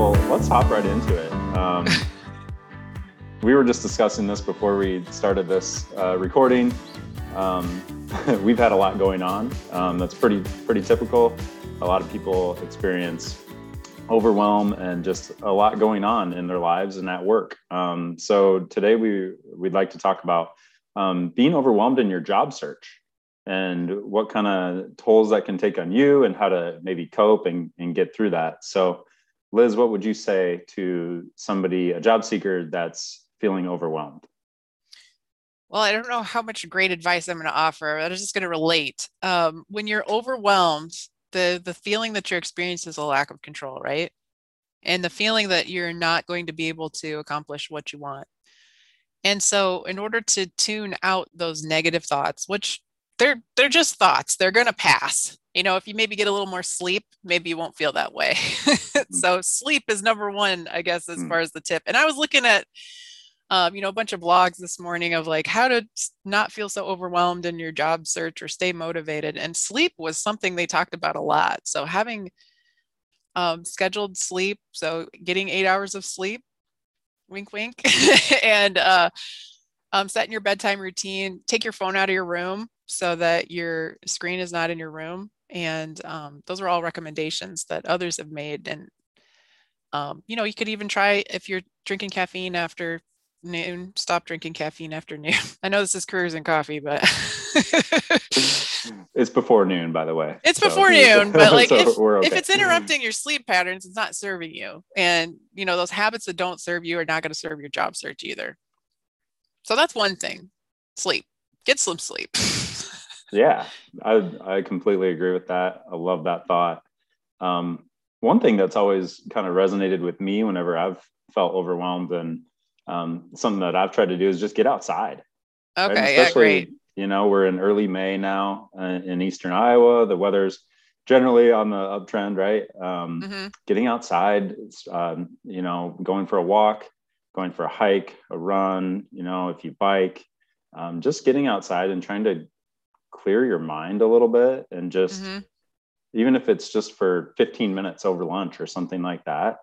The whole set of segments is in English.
well, let's hop right into it. Um, we were just discussing this before we started this uh, recording. Um, we've had a lot going on. Um, that's pretty pretty typical. A lot of people experience overwhelm and just a lot going on in their lives and at work. Um, so today we we'd like to talk about um, being overwhelmed in your job search and what kind of tolls that can take on you and how to maybe cope and, and get through that. So Liz, what would you say to somebody, a job seeker that's feeling overwhelmed? Well, I don't know how much great advice I'm going to offer. I'm just going to relate. Um, when you're overwhelmed, the the feeling that you're experiencing is a lack of control, right? And the feeling that you're not going to be able to accomplish what you want. And so, in order to tune out those negative thoughts, which they're they're just thoughts, they're going to pass. You know, if you maybe get a little more sleep, maybe you won't feel that way. Mm. so, sleep is number one, I guess, as mm. far as the tip. And I was looking at um, you know, a bunch of blogs this morning of like how to not feel so overwhelmed in your job search or stay motivated. And sleep was something they talked about a lot. So having um, scheduled sleep, so getting eight hours of sleep, wink, wink, and uh, um, setting your bedtime routine. Take your phone out of your room so that your screen is not in your room. And um, those are all recommendations that others have made. And um, you know, you could even try if you're drinking caffeine after noon. Stop drinking caffeine after noon. I know this is careers in coffee, but it's before noon, by the way. It's so. before noon, but like so if, okay. if it's interrupting your sleep patterns, it's not serving you. And you know, those habits that don't serve you are not going to serve your job search either. So that's one thing. Sleep. Get some sleep. Yeah, I I completely agree with that. I love that thought. Um, one thing that's always kind of resonated with me whenever I've felt overwhelmed and um, something that I've tried to do is just get outside. Okay, right? yeah, great. You know, we're in early May now uh, in Eastern Iowa. The weather's generally on the uptrend, right? Um, mm-hmm. Getting outside, um, you know, going for a walk, going for a hike, a run, you know, if you bike, um, just getting outside and trying to clear your mind a little bit and just, mm-hmm. even if it's just for 15 minutes over lunch or something like that,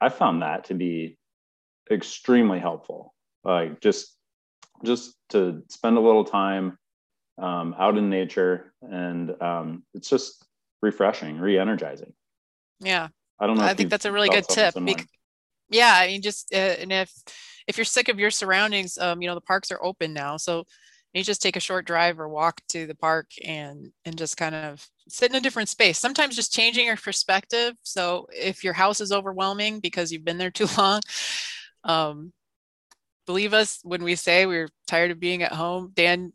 I found that to be extremely helpful. Like just just to spend a little time um, out in nature, and um, it's just refreshing, re-energizing. Yeah, I don't know. I think that's a really good tip. yeah, I mean, just uh, and if if you're sick of your surroundings, um, you know the parks are open now, so you just take a short drive or walk to the park and and just kind of sit in a different space sometimes just changing your perspective so if your house is overwhelming because you've been there too long um, believe us when we say we're tired of being at home. Dan,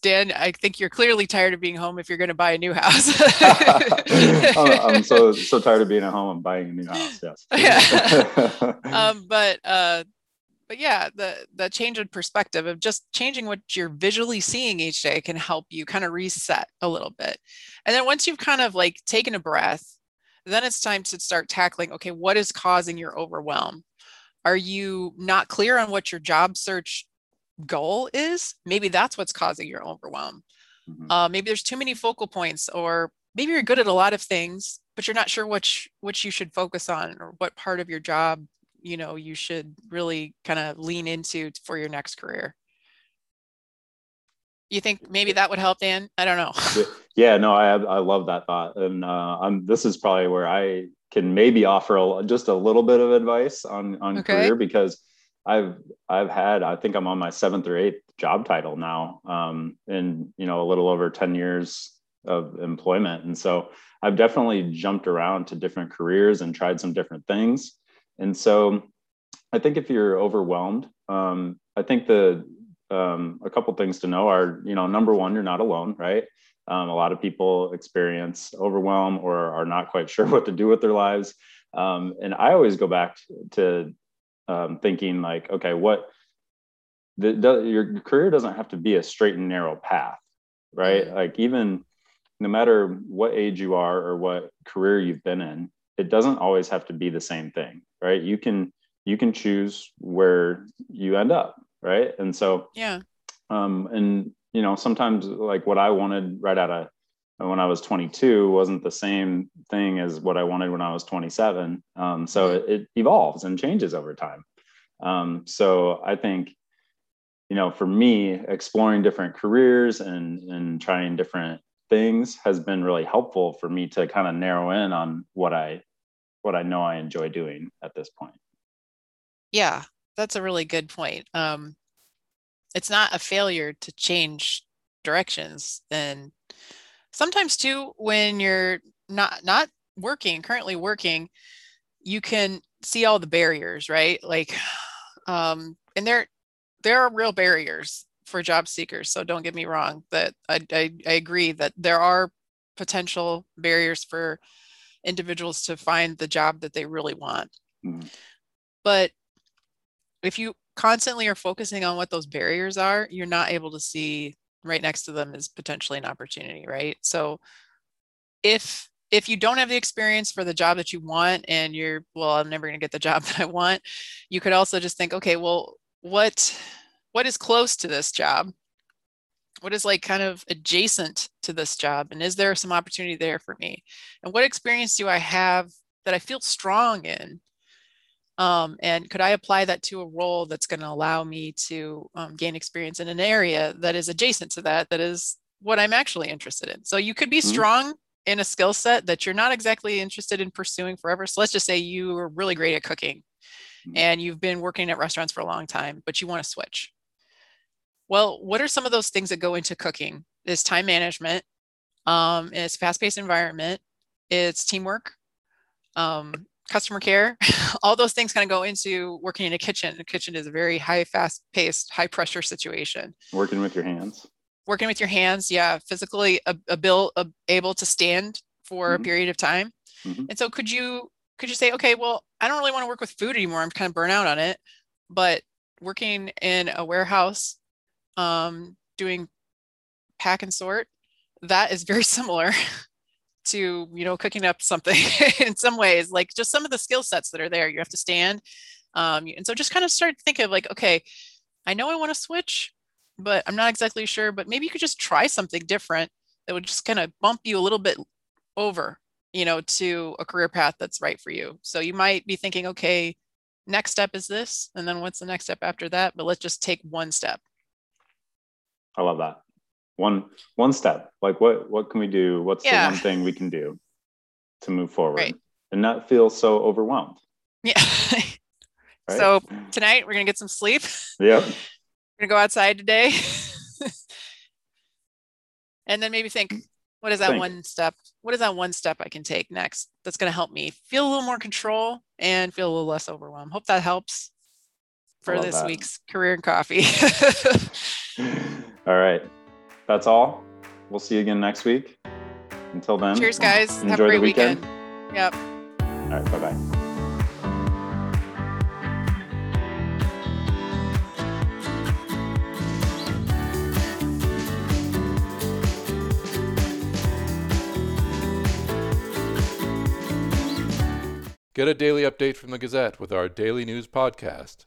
Dan, I think you're clearly tired of being home if you're going to buy a new house. I'm so so tired of being at home. I'm buying a new house. Yes. yeah. um, but uh, but yeah, the the change in perspective of just changing what you're visually seeing each day can help you kind of reset a little bit. And then once you've kind of like taken a breath, then it's time to start tackling. Okay, what is causing your overwhelm? Are you not clear on what your job search goal is? Maybe that's what's causing your overwhelm. Mm-hmm. Uh, maybe there's too many focal points, or maybe you're good at a lot of things, but you're not sure which which you should focus on or what part of your job you know you should really kind of lean into for your next career. You think maybe that would help dan? I don't know. Yeah no i i love that thought and uh, I'm, this is probably where i can maybe offer a, just a little bit of advice on on okay. career because I've I've had I think I'm on my seventh or eighth job title now, um, in you know a little over ten years of employment, and so I've definitely jumped around to different careers and tried some different things, and so I think if you're overwhelmed, um, I think the um, a couple things to know are you know number one you're not alone, right? Um, a lot of people experience overwhelm or are not quite sure what to do with their lives. Um, and I always go back to um, thinking like, okay, what the, the, your career doesn't have to be a straight and narrow path, right? Like even no matter what age you are or what career you've been in, it doesn't always have to be the same thing, right? You can you can choose where you end up, right? And so yeah, um, and you know sometimes like what i wanted right out of when I was 22 wasn't the same thing as what I wanted when I was 27. Um, so it, it, evolves and changes over time. Um, so I think, you know, for me, exploring different careers and and trying different things has been really helpful for me to kind of narrow in on what I what I know I enjoy doing at this point. Yeah, that's a really good point. Um, it's not a failure to change directions and sometimes too when you're not not working currently working you can see all the barriers right like um and there there are real barriers for job seekers so don't get me wrong that I, I, I agree that there are potential barriers for individuals to find the job that they really want mm-hmm. but if you constantly are focusing on what those barriers are you're not able to see right next to them is potentially an opportunity, right? So if if you don't have the experience for the job that you want and you're well i'm never going to get the job that i want you could also just think okay well what what is close to this job what is like kind of adjacent to this job and is there some opportunity there for me and what experience do i have that i feel strong in um, and could I apply that to a role that's going to allow me to um, gain experience in an area that is adjacent to that, that is what I'm actually interested in? So you could be mm-hmm. strong in a skill set that you're not exactly interested in pursuing forever. So let's just say you are really great at cooking mm-hmm. and you've been working at restaurants for a long time, but you want to switch. Well, what are some of those things that go into cooking? Is time management, um, it's fast-paced environment, it's teamwork, um, customer care, all those things kind of go into working in a kitchen. The kitchen is a very high, fast paced, high pressure situation. Working with your hands. Working with your hands, yeah, physically able, able to stand for mm-hmm. a period of time. Mm-hmm. And so, could you could you say, okay, well, I don't really want to work with food anymore. I'm kind of burnt out on it, but working in a warehouse, um, doing pack and sort, that is very similar to you know cooking up something in some ways like just some of the skill sets that are there. You have to stand um, and so just kind of start thinking of like okay i know i want to switch but i'm not exactly sure but maybe you could just try something different that would just kind of bump you a little bit over you know to a career path that's right for you. So you might be thinking okay next step is this and then what's the next step after that? But let's just take one step i love that. One one step. Like what what can we do? What's yeah. the one thing we can do to move forward? Right. and not feel so overwhelmed. Yeah. Right? so tonight we're gonna get some sleep. Yep. We're gonna go outside today. And then maybe think what is that think. one step? What is that one step i can take next that's going to help me feel a little more control and feel a little less overwhelmed? Hope that helps for this that. week's career and coffee all right that's all. We'll see you again next week. Until then, cheers, guys. Enjoy Have a great the weekend. weekend. Yep. All right. Bye bye. Get a daily update from the Gazette with our daily news podcast.